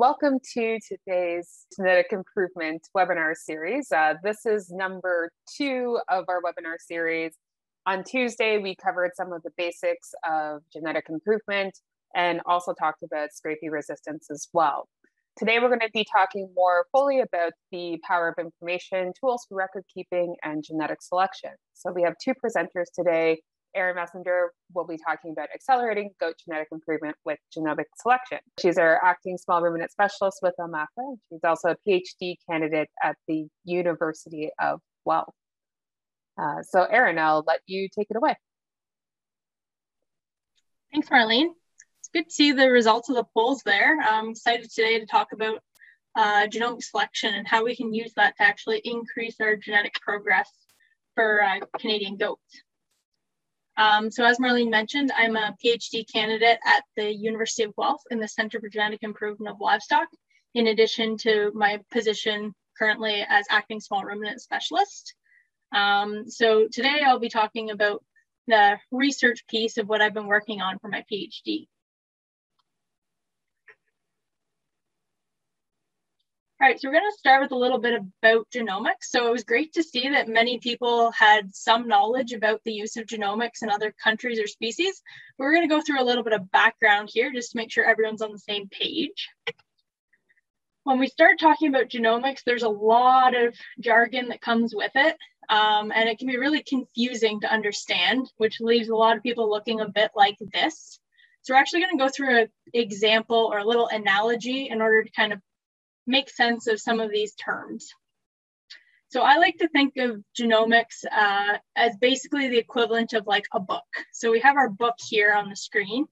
welcome to today's genetic improvement webinar series. Uh, this is number two of our webinar series. On Tuesday, we covered some of the basics of genetic improvement and also talked about scrapie resistance as well. Today, we're going to be talking more fully about the power of information, tools for record keeping, and genetic selection. So we have two presenters today. Erin Massender will be talking about accelerating goat genetic improvement with genomic selection. She's our acting small ruminant specialist with OMAFRA. She's also a PhD candidate at the University of Guelph. Uh, so Erin, I'll let you take it away. Thanks, Marlene. It's good to see the results of the polls there. I'm excited today to talk about uh, genomic selection and how we can use that to actually increase our genetic progress for uh, Canadian goats. Um, so as Marlene mentioned, I'm a PhD candidate at the University of Guelph in the Center for Genetic Improvement of Livestock, in addition to my position currently as acting small ruminant specialist. Um, so today I'll be talking about the research piece of what I've been working on for my PhD. All right, so we're going to start with a little bit about genomics. So it was great to see that many people had some knowledge about the use of genomics in other countries or species. We're going to go through a little bit of background here just to make sure everyone's on the same page. When we start talking about genomics, there's a lot of jargon that comes with it, um, and it can be really confusing to understand, which leaves a lot of people looking a bit like this. So we're actually going to go through an example or a little analogy in order to kind of make sense of some of these terms. So I like to think of genomics uh, as basically the equivalent of like a book. So we have our book here on the screen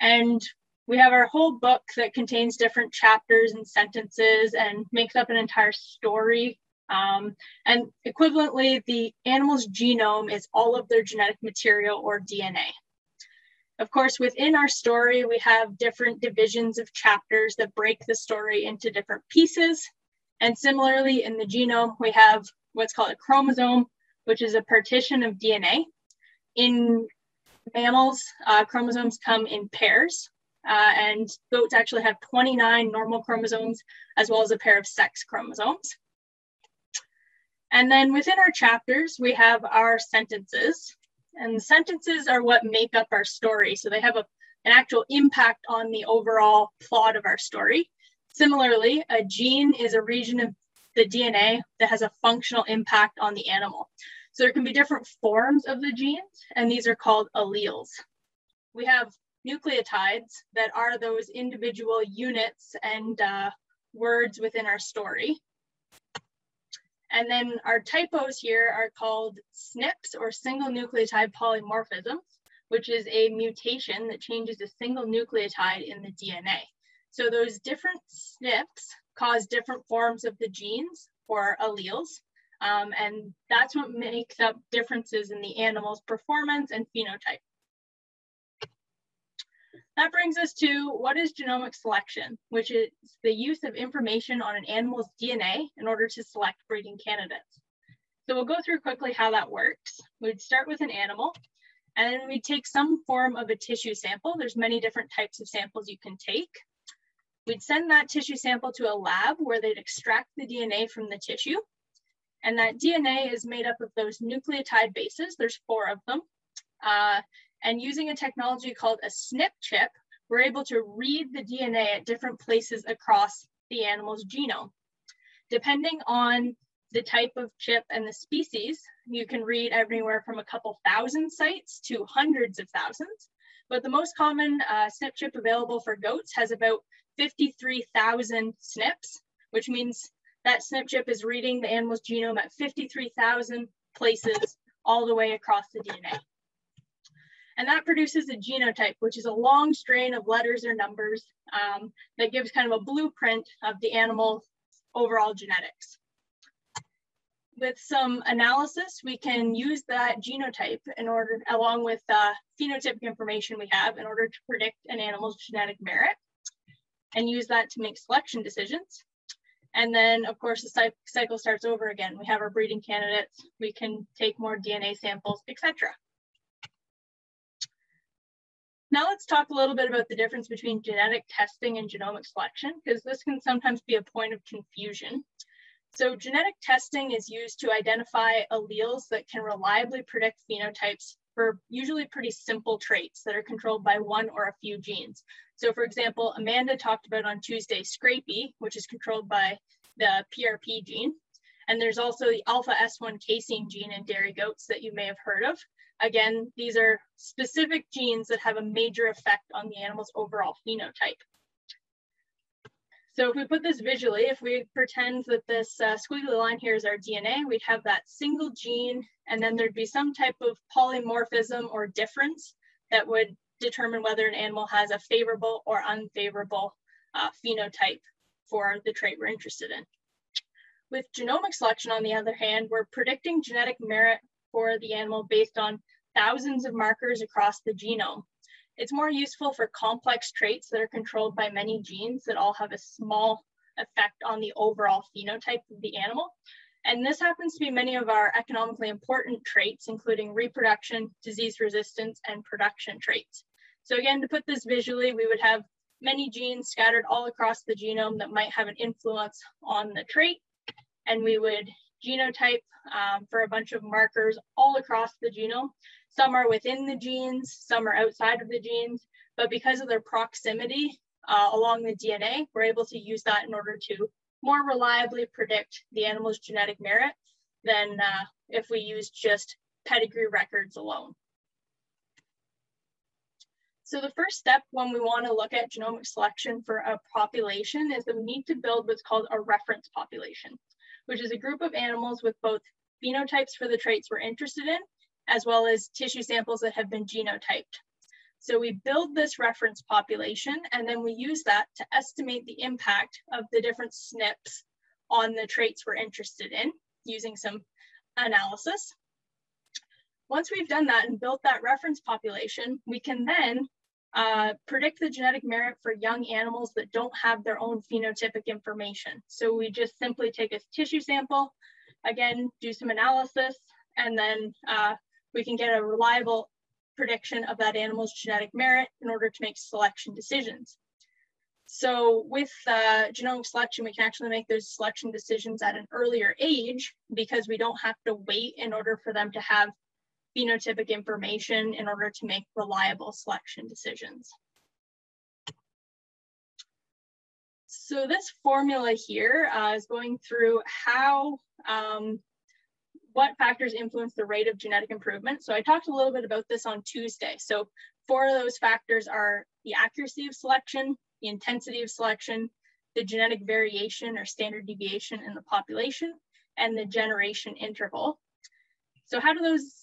and we have our whole book that contains different chapters and sentences and makes up an entire story. Um, and equivalently, the animal's genome is all of their genetic material or DNA. Of course, within our story, we have different divisions of chapters that break the story into different pieces. And similarly, in the genome, we have what's called a chromosome, which is a partition of DNA. In mammals, uh, chromosomes come in pairs, uh, and goats actually have 29 normal chromosomes, as well as a pair of sex chromosomes. And then within our chapters, we have our sentences. And sentences are what make up our story. So they have a, an actual impact on the overall plot of our story. Similarly, a gene is a region of the DNA that has a functional impact on the animal. So there can be different forms of the genes, and these are called alleles. We have nucleotides that are those individual units and uh, words within our story. And then our typos here are called SNPs or single nucleotide polymorphisms, which is a mutation that changes a single nucleotide in the DNA. So those different SNPs cause different forms of the genes or alleles. Um, and that's what makes up differences in the animal's performance and phenotype. That brings us to what is genomic selection, which is the use of information on an animal's DNA in order to select breeding candidates. So we'll go through quickly how that works. We'd start with an animal and then we take some form of a tissue sample. There's many different types of samples you can take. We'd send that tissue sample to a lab where they'd extract the DNA from the tissue. And that DNA is made up of those nucleotide bases. There's four of them. Uh, and using a technology called a SNP chip, we're able to read the DNA at different places across the animal's genome. Depending on the type of chip and the species, you can read everywhere from a couple thousand sites to hundreds of thousands. But the most common uh, SNP chip available for goats has about 53,000 SNPs, which means that SNP chip is reading the animal's genome at 53,000 places all the way across the DNA. And that produces a genotype, which is a long strain of letters or numbers um, that gives kind of a blueprint of the animal's overall genetics. With some analysis, we can use that genotype in order, along with uh, phenotypic information we have in order to predict an animal's genetic merit and use that to make selection decisions. And then of course the cycle starts over again. We have our breeding candidates, we can take more DNA samples, etc. Now let's talk a little bit about the difference between genetic testing and genomic selection, because this can sometimes be a point of confusion. So genetic testing is used to identify alleles that can reliably predict phenotypes for usually pretty simple traits that are controlled by one or a few genes. So for example, Amanda talked about on Tuesday Scrapie, which is controlled by the PRP gene. And there's also the alpha S1 casein gene in dairy goats that you may have heard of. Again, these are specific genes that have a major effect on the animal's overall phenotype. So if we put this visually, if we pretend that this uh, squiggly line here is our DNA, we'd have that single gene, and then there'd be some type of polymorphism or difference that would determine whether an animal has a favorable or unfavorable uh, phenotype for the trait we're interested in. With genomic selection, on the other hand, we're predicting genetic merit for the animal based on thousands of markers across the genome. It's more useful for complex traits that are controlled by many genes that all have a small effect on the overall phenotype of the animal. And this happens to be many of our economically important traits, including reproduction, disease resistance, and production traits. So again, to put this visually, we would have many genes scattered all across the genome that might have an influence on the trait. And we would genotype um, for a bunch of markers all across the genome. Some are within the genes, some are outside of the genes, but because of their proximity uh, along the DNA, we're able to use that in order to more reliably predict the animal's genetic merit than uh, if we use just pedigree records alone. So the first step when we want to look at genomic selection for a population is that we need to build what's called a reference population, which is a group of animals with both phenotypes for the traits we're interested in as well as tissue samples that have been genotyped. So we build this reference population and then we use that to estimate the impact of the different SNPs on the traits we're interested in using some analysis. Once we've done that and built that reference population, we can then uh, predict the genetic merit for young animals that don't have their own phenotypic information. So we just simply take a tissue sample, again, do some analysis, and then uh, we can get a reliable prediction of that animal's genetic merit in order to make selection decisions. So with uh, genomic selection, we can actually make those selection decisions at an earlier age because we don't have to wait in order for them to have phenotypic information in order to make reliable selection decisions. So this formula here uh, is going through how um, what factors influence the rate of genetic improvement. So I talked a little bit about this on Tuesday. So four of those factors are the accuracy of selection, the intensity of selection, the genetic variation or standard deviation in the population, and the generation interval. So how do those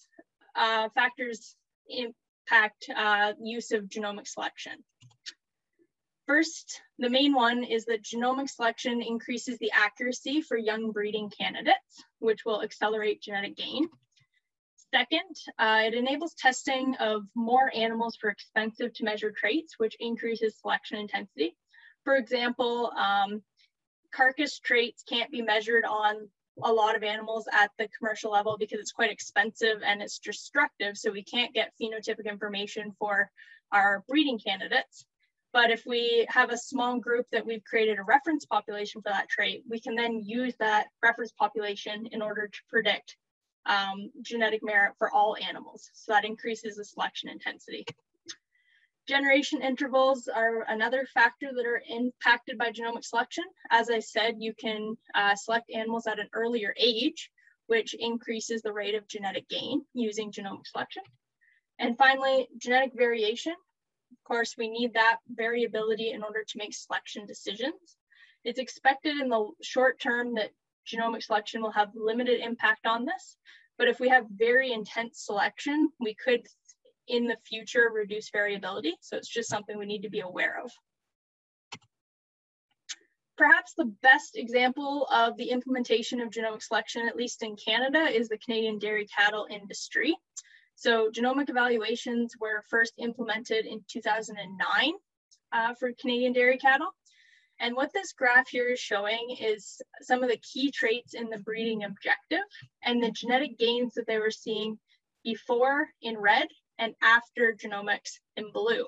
uh, factors impact uh, use of genomic selection? First, the main one is that genomic selection increases the accuracy for young breeding candidates, which will accelerate genetic gain. Second, uh, it enables testing of more animals for expensive to measure traits, which increases selection intensity. For example, um, carcass traits can't be measured on a lot of animals at the commercial level because it's quite expensive and it's destructive. So we can't get phenotypic information for our breeding candidates. But if we have a small group that we've created a reference population for that trait, we can then use that reference population in order to predict um, genetic merit for all animals. So that increases the selection intensity. Generation intervals are another factor that are impacted by genomic selection. As I said, you can uh, select animals at an earlier age, which increases the rate of genetic gain using genomic selection. And finally, genetic variation of course, we need that variability in order to make selection decisions. It's expected in the short term that genomic selection will have limited impact on this, but if we have very intense selection, we could in the future reduce variability. So it's just something we need to be aware of. Perhaps the best example of the implementation of genomic selection, at least in Canada, is the Canadian dairy cattle industry. So genomic evaluations were first implemented in 2009 uh, for Canadian dairy cattle. And what this graph here is showing is some of the key traits in the breeding objective and the genetic gains that they were seeing before in red and after genomics in blue.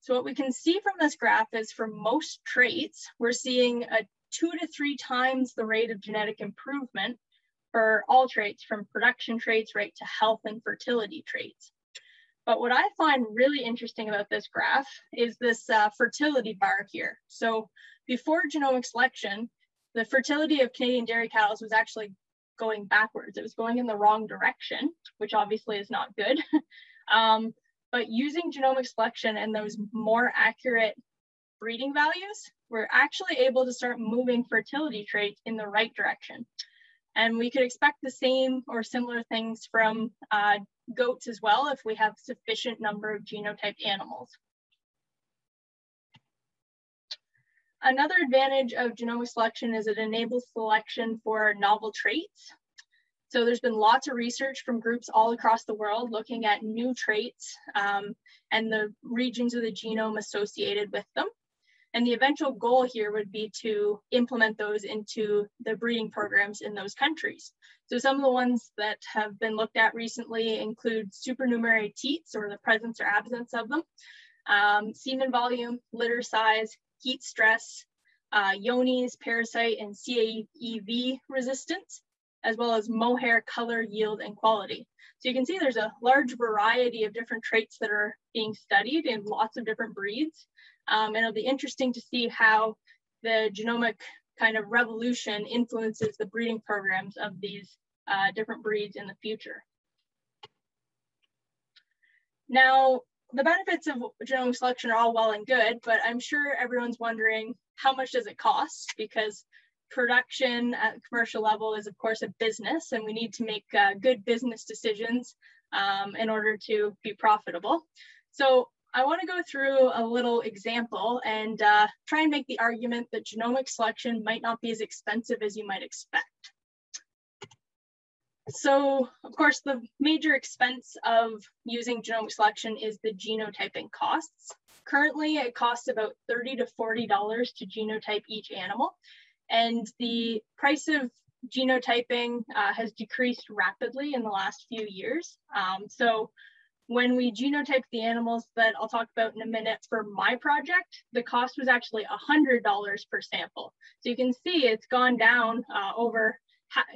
So what we can see from this graph is for most traits, we're seeing a two to three times the rate of genetic improvement for all traits from production traits right to health and fertility traits. But what I find really interesting about this graph is this uh, fertility bar here. So before genomic selection, the fertility of Canadian dairy cows was actually going backwards. It was going in the wrong direction, which obviously is not good. um, but using genomic selection and those more accurate breeding values, we're actually able to start moving fertility traits in the right direction. And we could expect the same or similar things from uh, goats as well if we have sufficient number of genotyped animals. Another advantage of genomic selection is it enables selection for novel traits. So there's been lots of research from groups all across the world looking at new traits um, and the regions of the genome associated with them. And the eventual goal here would be to implement those into the breeding programs in those countries. So some of the ones that have been looked at recently include supernumerary teats or the presence or absence of them, um, semen volume, litter size, heat stress, uh, Johne's, parasite, and CAEV resistance, as well as mohair color, yield, and quality. So you can see there's a large variety of different traits that are being studied in lots of different breeds. Um, and it'll be interesting to see how the genomic kind of revolution influences the breeding programs of these uh, different breeds in the future. Now, the benefits of genomic selection are all well and good, but I'm sure everyone's wondering how much does it cost? Because production at commercial level is of course a business and we need to make uh, good business decisions um, in order to be profitable. So I want to go through a little example and uh, try and make the argument that genomic selection might not be as expensive as you might expect. So, of course, the major expense of using genomic selection is the genotyping costs. Currently, it costs about 30 to $40 to genotype each animal. And the price of genotyping uh, has decreased rapidly in the last few years. Um, so when we genotyped the animals that I'll talk about in a minute for my project, the cost was actually $100 per sample. So you can see it's gone down uh, over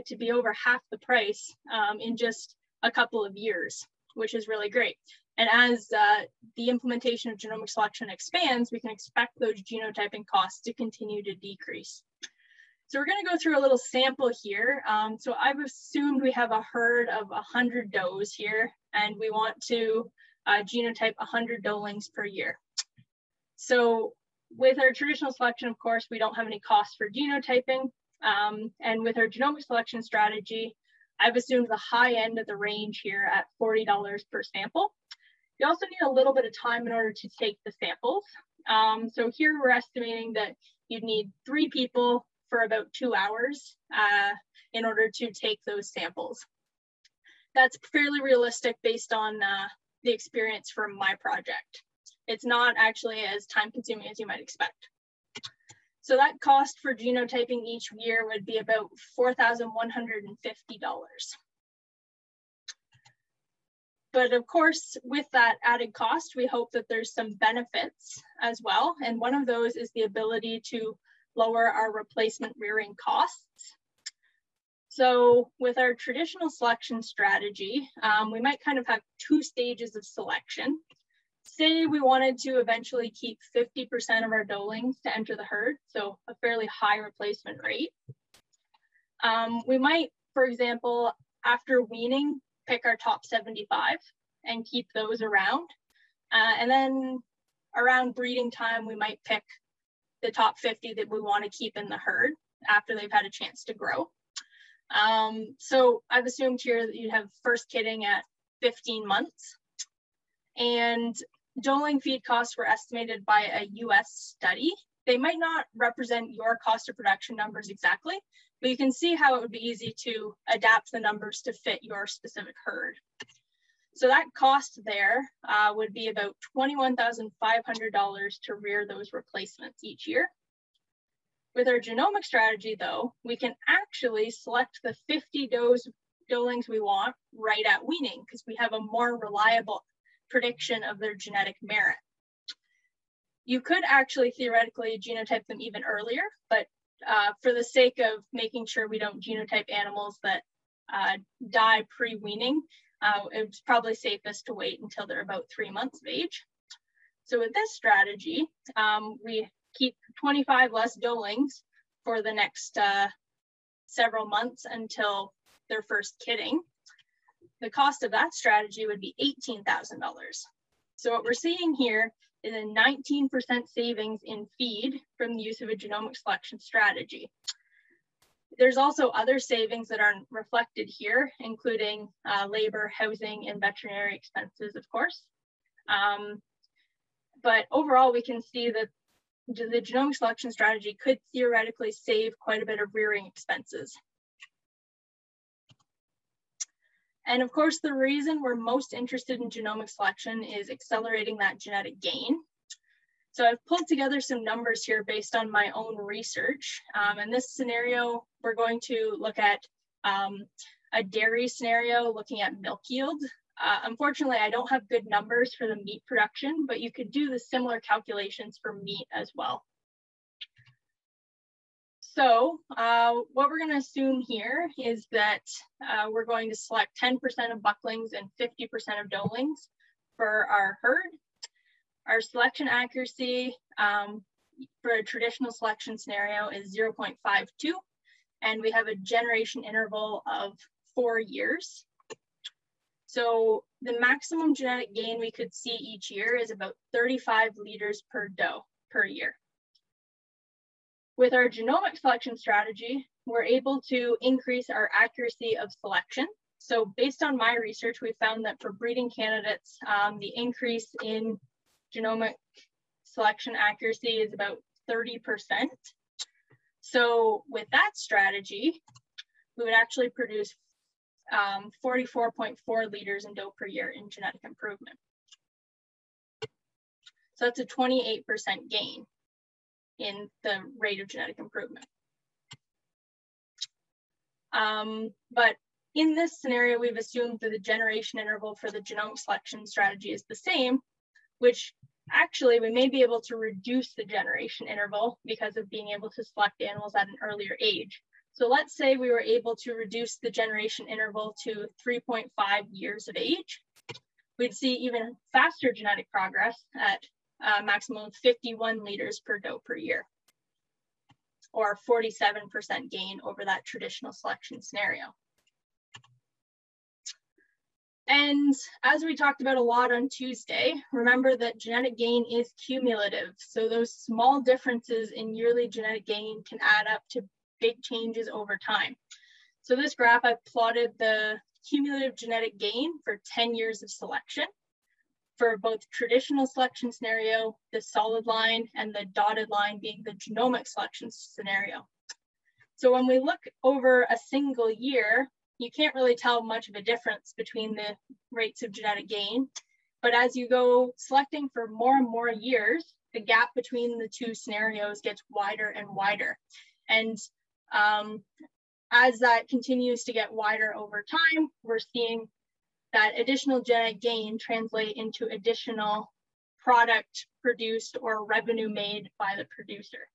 to be over half the price um, in just a couple of years, which is really great. And as uh, the implementation of genomic selection expands, we can expect those genotyping costs to continue to decrease. So we're gonna go through a little sample here. Um, so I've assumed we have a herd of 100 does here, and we want to uh, genotype 100 doelings per year. So with our traditional selection, of course, we don't have any cost for genotyping. Um, and with our genomic selection strategy, I've assumed the high end of the range here at $40 per sample. You also need a little bit of time in order to take the samples. Um, so here we're estimating that you'd need three people for about two hours uh, in order to take those samples. That's fairly realistic based on uh, the experience from my project. It's not actually as time consuming as you might expect. So that cost for genotyping each year would be about $4,150. But of course, with that added cost, we hope that there's some benefits as well. And one of those is the ability to lower our replacement rearing costs. So with our traditional selection strategy, um, we might kind of have two stages of selection. Say we wanted to eventually keep 50% of our doelings to enter the herd, so a fairly high replacement rate. Um, we might, for example, after weaning, pick our top 75 and keep those around. Uh, and then around breeding time, we might pick the top 50 that we want to keep in the herd after they've had a chance to grow. Um, so I've assumed here that you'd have first kidding at 15 months. And doeling feed costs were estimated by a US study. They might not represent your cost of production numbers exactly, but you can see how it would be easy to adapt the numbers to fit your specific herd. So that cost there uh, would be about $21,500 to rear those replacements each year. With our genomic strategy though, we can actually select the 50 does, doelings we want right at weaning because we have a more reliable prediction of their genetic merit. You could actually theoretically genotype them even earlier, but uh, for the sake of making sure we don't genotype animals that uh, die pre-weaning, uh, it's probably safest to wait until they're about three months of age. So with this strategy, um, we keep 25 less doelings for the next uh, several months until their first kidding. The cost of that strategy would be $18,000. So what we're seeing here is a 19% savings in feed from the use of a genomic selection strategy. There's also other savings that aren't reflected here, including uh, labor, housing, and veterinary expenses, of course. Um, but overall, we can see that the genomic selection strategy could theoretically save quite a bit of rearing expenses. And of course, the reason we're most interested in genomic selection is accelerating that genetic gain. So I've pulled together some numbers here based on my own research. Um, in this scenario, we're going to look at um, a dairy scenario looking at milk yield. Uh, unfortunately, I don't have good numbers for the meat production, but you could do the similar calculations for meat as well. So uh, what we're going to assume here is that uh, we're going to select 10% of bucklings and 50% of doelings for our herd. Our selection accuracy um, for a traditional selection scenario is 0.52, and we have a generation interval of four years. So the maximum genetic gain we could see each year is about 35 liters per doe per year. With our genomic selection strategy, we're able to increase our accuracy of selection. So based on my research, we found that for breeding candidates, um, the increase in genomic selection accuracy is about 30%. So with that strategy, we would actually produce 44.4 um, liters in doe per year in genetic improvement. So that's a 28% gain in the rate of genetic improvement. Um, but in this scenario, we've assumed that the generation interval for the genome selection strategy is the same, which actually we may be able to reduce the generation interval because of being able to select animals at an earlier age. So let's say we were able to reduce the generation interval to 3.5 years of age. We'd see even faster genetic progress at a maximum of 51 liters per doe per year, or 47% gain over that traditional selection scenario. And as we talked about a lot on Tuesday, remember that genetic gain is cumulative. So those small differences in yearly genetic gain can add up to big changes over time. So this graph, I've plotted the cumulative genetic gain for 10 years of selection for both traditional selection scenario, the solid line, and the dotted line being the genomic selection scenario. So when we look over a single year, you can't really tell much of a difference between the rates of genetic gain. But as you go selecting for more and more years, the gap between the two scenarios gets wider and wider. And um, as that continues to get wider over time, we're seeing that additional genetic gain translate into additional product produced or revenue made by the producer.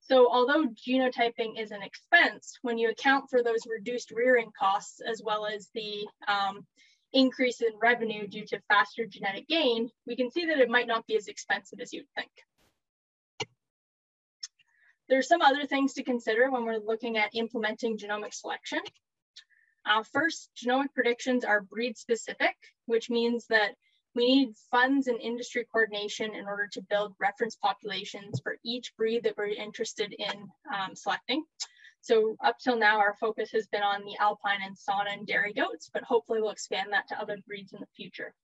So although genotyping is an expense, when you account for those reduced rearing costs as well as the um, increase in revenue due to faster genetic gain, we can see that it might not be as expensive as you'd think. There's some other things to consider when we're looking at implementing genomic selection. Uh, first, genomic predictions are breed specific, which means that we need funds and industry coordination in order to build reference populations for each breed that we're interested in um, selecting. So up till now, our focus has been on the alpine and Saanen and dairy goats, but hopefully we'll expand that to other breeds in the future.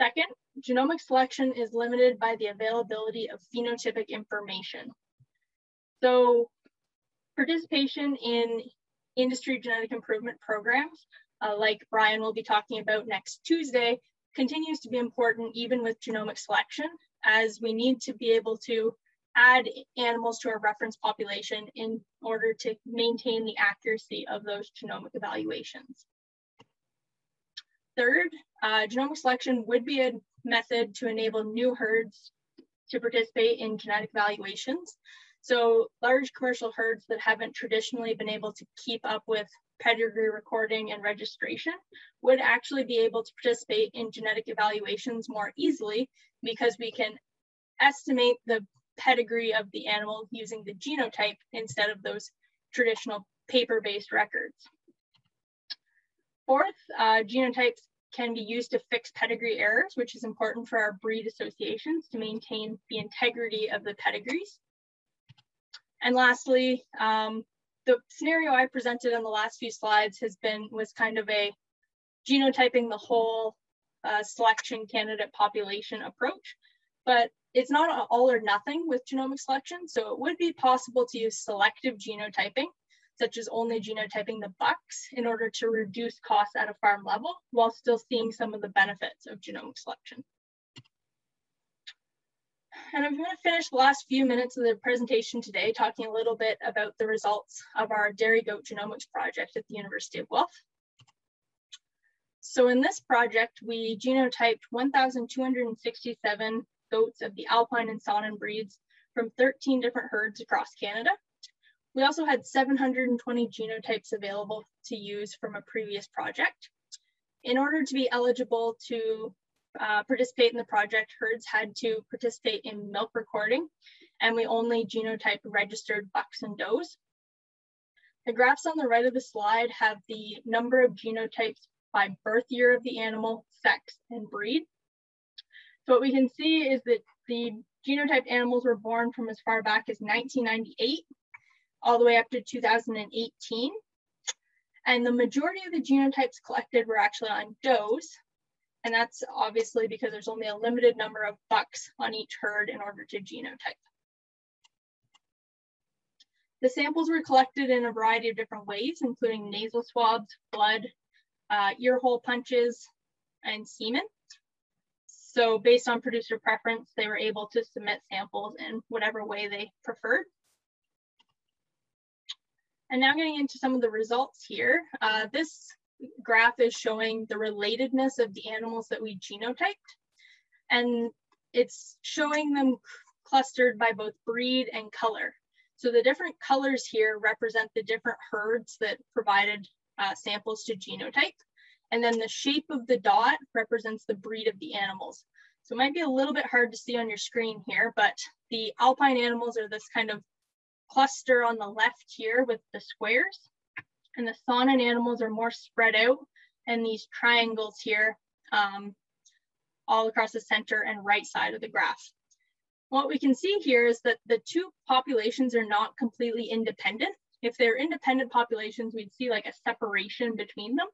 Second, genomic selection is limited by the availability of phenotypic information. So participation in industry genetic improvement programs, uh, like Brian will be talking about next Tuesday, continues to be important even with genomic selection, as we need to be able to add animals to our reference population in order to maintain the accuracy of those genomic evaluations. Third, uh, genomic selection would be a method to enable new herds to participate in genetic evaluations. So large commercial herds that haven't traditionally been able to keep up with pedigree recording and registration would actually be able to participate in genetic evaluations more easily because we can estimate the pedigree of the animal using the genotype instead of those traditional paper-based records. Fourth, uh, genotypes can be used to fix pedigree errors, which is important for our breed associations to maintain the integrity of the pedigrees. And lastly, um, the scenario I presented in the last few slides has been, was kind of a genotyping the whole uh, selection candidate population approach, but it's not all or nothing with genomic selection. So it would be possible to use selective genotyping, such as only genotyping the bucks in order to reduce costs at a farm level while still seeing some of the benefits of genomic selection. And I'm going to finish the last few minutes of the presentation today talking a little bit about the results of our dairy goat genomics project at the University of Guelph. So in this project, we genotyped 1,267 goats of the Alpine and Saanen breeds from 13 different herds across Canada. We also had 720 genotypes available to use from a previous project. In order to be eligible to uh, participate in the project, herds had to participate in milk recording, and we only genotype registered bucks and does. The graphs on the right of the slide have the number of genotypes by birth year of the animal, sex, and breed. So what we can see is that the genotype animals were born from as far back as 1998, all the way up to 2018. And the majority of the genotypes collected were actually on does, and that's obviously because there's only a limited number of bucks on each herd in order to genotype. The samples were collected in a variety of different ways, including nasal swabs, blood, uh, ear hole punches, and semen. So based on producer preference, they were able to submit samples in whatever way they preferred. And now getting into some of the results here. Uh, this graph is showing the relatedness of the animals that we genotyped. And it's showing them clustered by both breed and color. So the different colors here represent the different herds that provided uh, samples to genotype. And then the shape of the dot represents the breed of the animals. So it might be a little bit hard to see on your screen here, but the alpine animals are this kind of cluster on the left here with the squares and the Saanen animals are more spread out and these triangles here um, all across the center and right side of the graph. What we can see here is that the two populations are not completely independent. If they're independent populations, we'd see like a separation between them.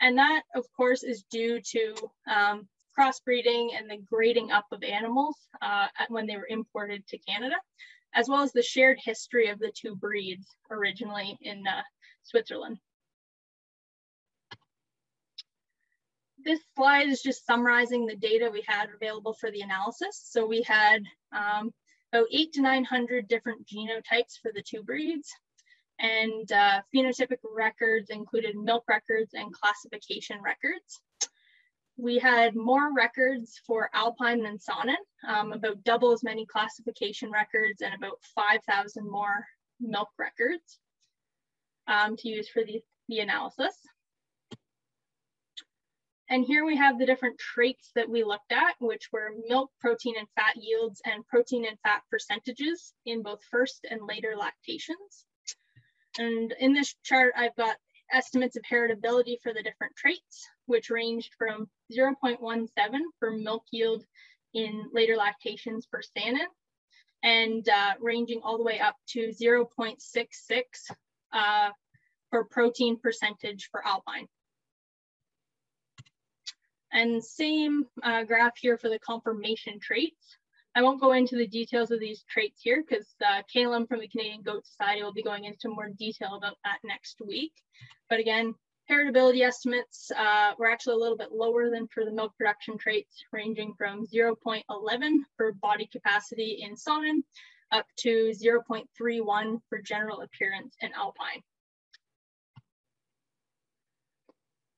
And that, of course, is due to um, crossbreeding and the grading up of animals uh, when they were imported to Canada, as well as the shared history of the two breeds originally in uh, Switzerland. This slide is just summarizing the data we had available for the analysis. So we had um, about eight to 900 different genotypes for the two breeds. And uh, phenotypic records included milk records and classification records. We had more records for Alpine than Saanen, um, about double as many classification records and about 5,000 more milk records um, to use for the, the analysis. And here we have the different traits that we looked at, which were milk, protein, and fat yields and protein and fat percentages in both first and later lactations. And in this chart, I've got estimates of heritability for the different traits, which ranged from 0.17 for milk yield in later lactations for Saanen, and uh, ranging all the way up to 0.66 uh, for protein percentage for alpine. And same uh, graph here for the conformation traits. I won't go into the details of these traits here because uh, Caleb from the Canadian Goat Society will be going into more detail about that next week. But again, heritability estimates uh, were actually a little bit lower than for the milk production traits, ranging from 0.11 for body capacity in Saanen up to 0.31 for general appearance in Alpine.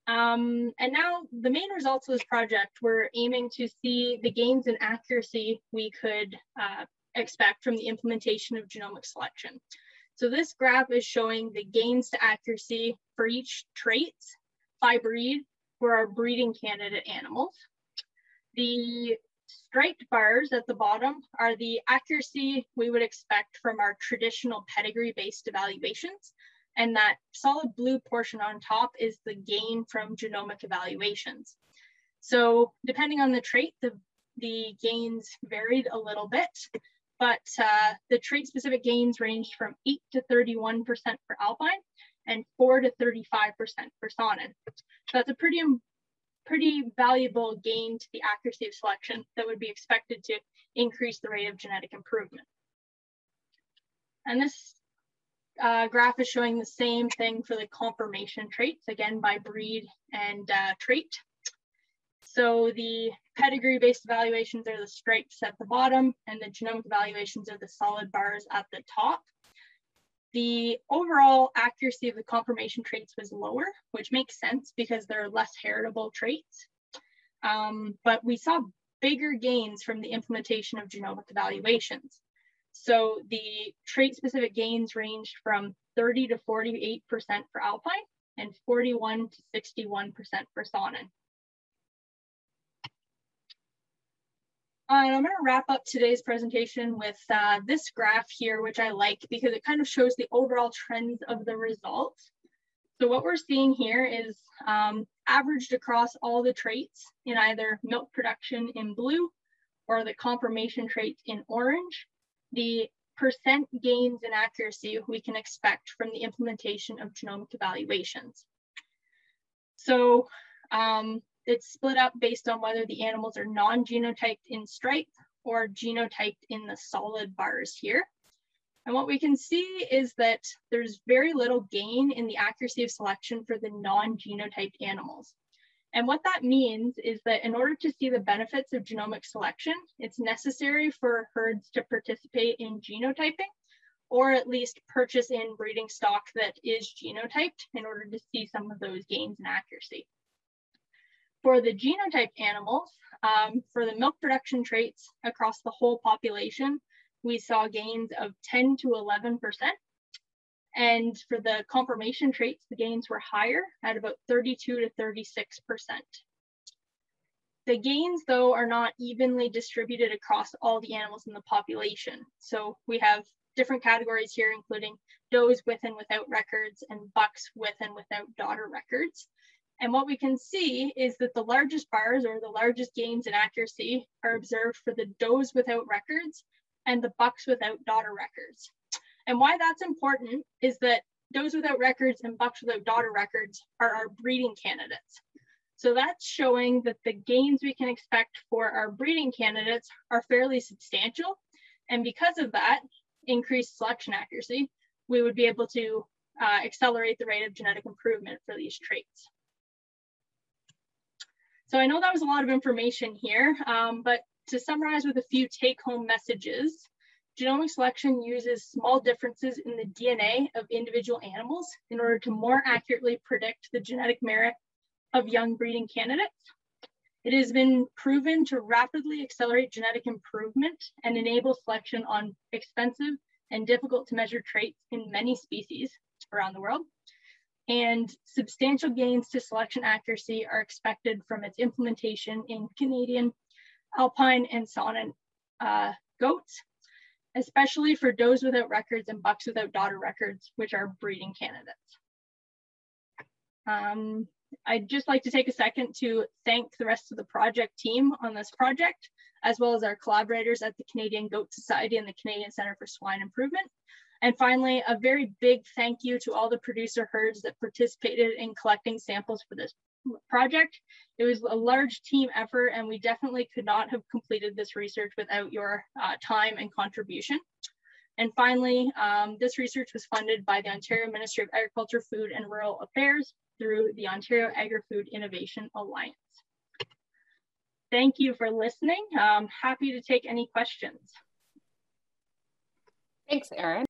Um, and now the main results of this project, we're aiming to see the gains in accuracy we could uh, expect from the implementation of genomic selection. So this graph is showing the gains to accuracy for each trait by breed for our breeding candidate animals. The striped bars at the bottom are the accuracy we would expect from our traditional pedigree-based evaluations. And that solid blue portion on top is the gain from genomic evaluations. So depending on the trait, the, the gains varied a little bit, but uh, the trait specific gains ranged from 8 to 31% for alpine and 4 to 35% for Saanen. So that's a pretty pretty valuable gain to the accuracy of selection that would be expected to increase the rate of genetic improvement. And this uh, graph is showing the same thing for the conformation traits, again by breed and uh, trait. So the pedigree-based evaluations are the stripes at the bottom, and the genomic evaluations are the solid bars at the top. The overall accuracy of the conformation traits was lower, which makes sense because they're less heritable traits. Um, but we saw bigger gains from the implementation of genomic evaluations. So the trait specific gains ranged from 30 to 48% for alpine and 41 to 61% for Saanen. Uh, and I'm going to wrap up today's presentation with uh, this graph here, which I like because it kind of shows the overall trends of the results. So what we're seeing here is um, averaged across all the traits in either milk production in blue or the conformation traits in orange, the percent gains in accuracy we can expect from the implementation of genomic evaluations. So um, it's split up based on whether the animals are non-genotyped in stripe or genotyped in the solid bars here. And what we can see is that there's very little gain in the accuracy of selection for the non-genotyped animals. And what that means is that in order to see the benefits of genomic selection, it's necessary for herds to participate in genotyping or at least purchase in breeding stock that is genotyped in order to see some of those gains in accuracy. For the genotyped animals, um, for the milk production traits across the whole population, we saw gains of 10 to 11%. And for the conformation traits, the gains were higher at about 32 to 36%. The gains, though, are not evenly distributed across all the animals in the population. So we have different categories here, including does with and without records and bucks with and without daughter records. And what we can see is that the largest bars or the largest gains in accuracy are observed for the does without records and the bucks without daughter records. And why that's important is that does without records and bucks without daughter records are our breeding candidates. So that's showing that the gains we can expect for our breeding candidates are fairly substantial. And because of that increased selection accuracy, we would be able to uh, accelerate the rate of genetic improvement for these traits. So I know that was a lot of information here, um, but to summarize with a few take home messages, genomic selection uses small differences in the DNA of individual animals in order to more accurately predict the genetic merit of young breeding candidates. It has been proven to rapidly accelerate genetic improvement and enable selection on expensive and difficult to measure traits in many species around the world and substantial gains to selection accuracy are expected from its implementation in Canadian, alpine, and Saanen uh, goats, especially for does without records and bucks without daughter records, which are breeding candidates. Um, I'd just like to take a second to thank the rest of the project team on this project, as well as our collaborators at the Canadian Goat Society and the Canadian Center for Swine Improvement, and finally, a very big thank you to all the producer herds that participated in collecting samples for this project. It was a large team effort and we definitely could not have completed this research without your uh, time and contribution. And finally, um, this research was funded by the Ontario Ministry of Agriculture, Food and Rural Affairs through the Ontario Agri-Food Innovation Alliance. Thank you for listening. I'm happy to take any questions. Thanks, Erin.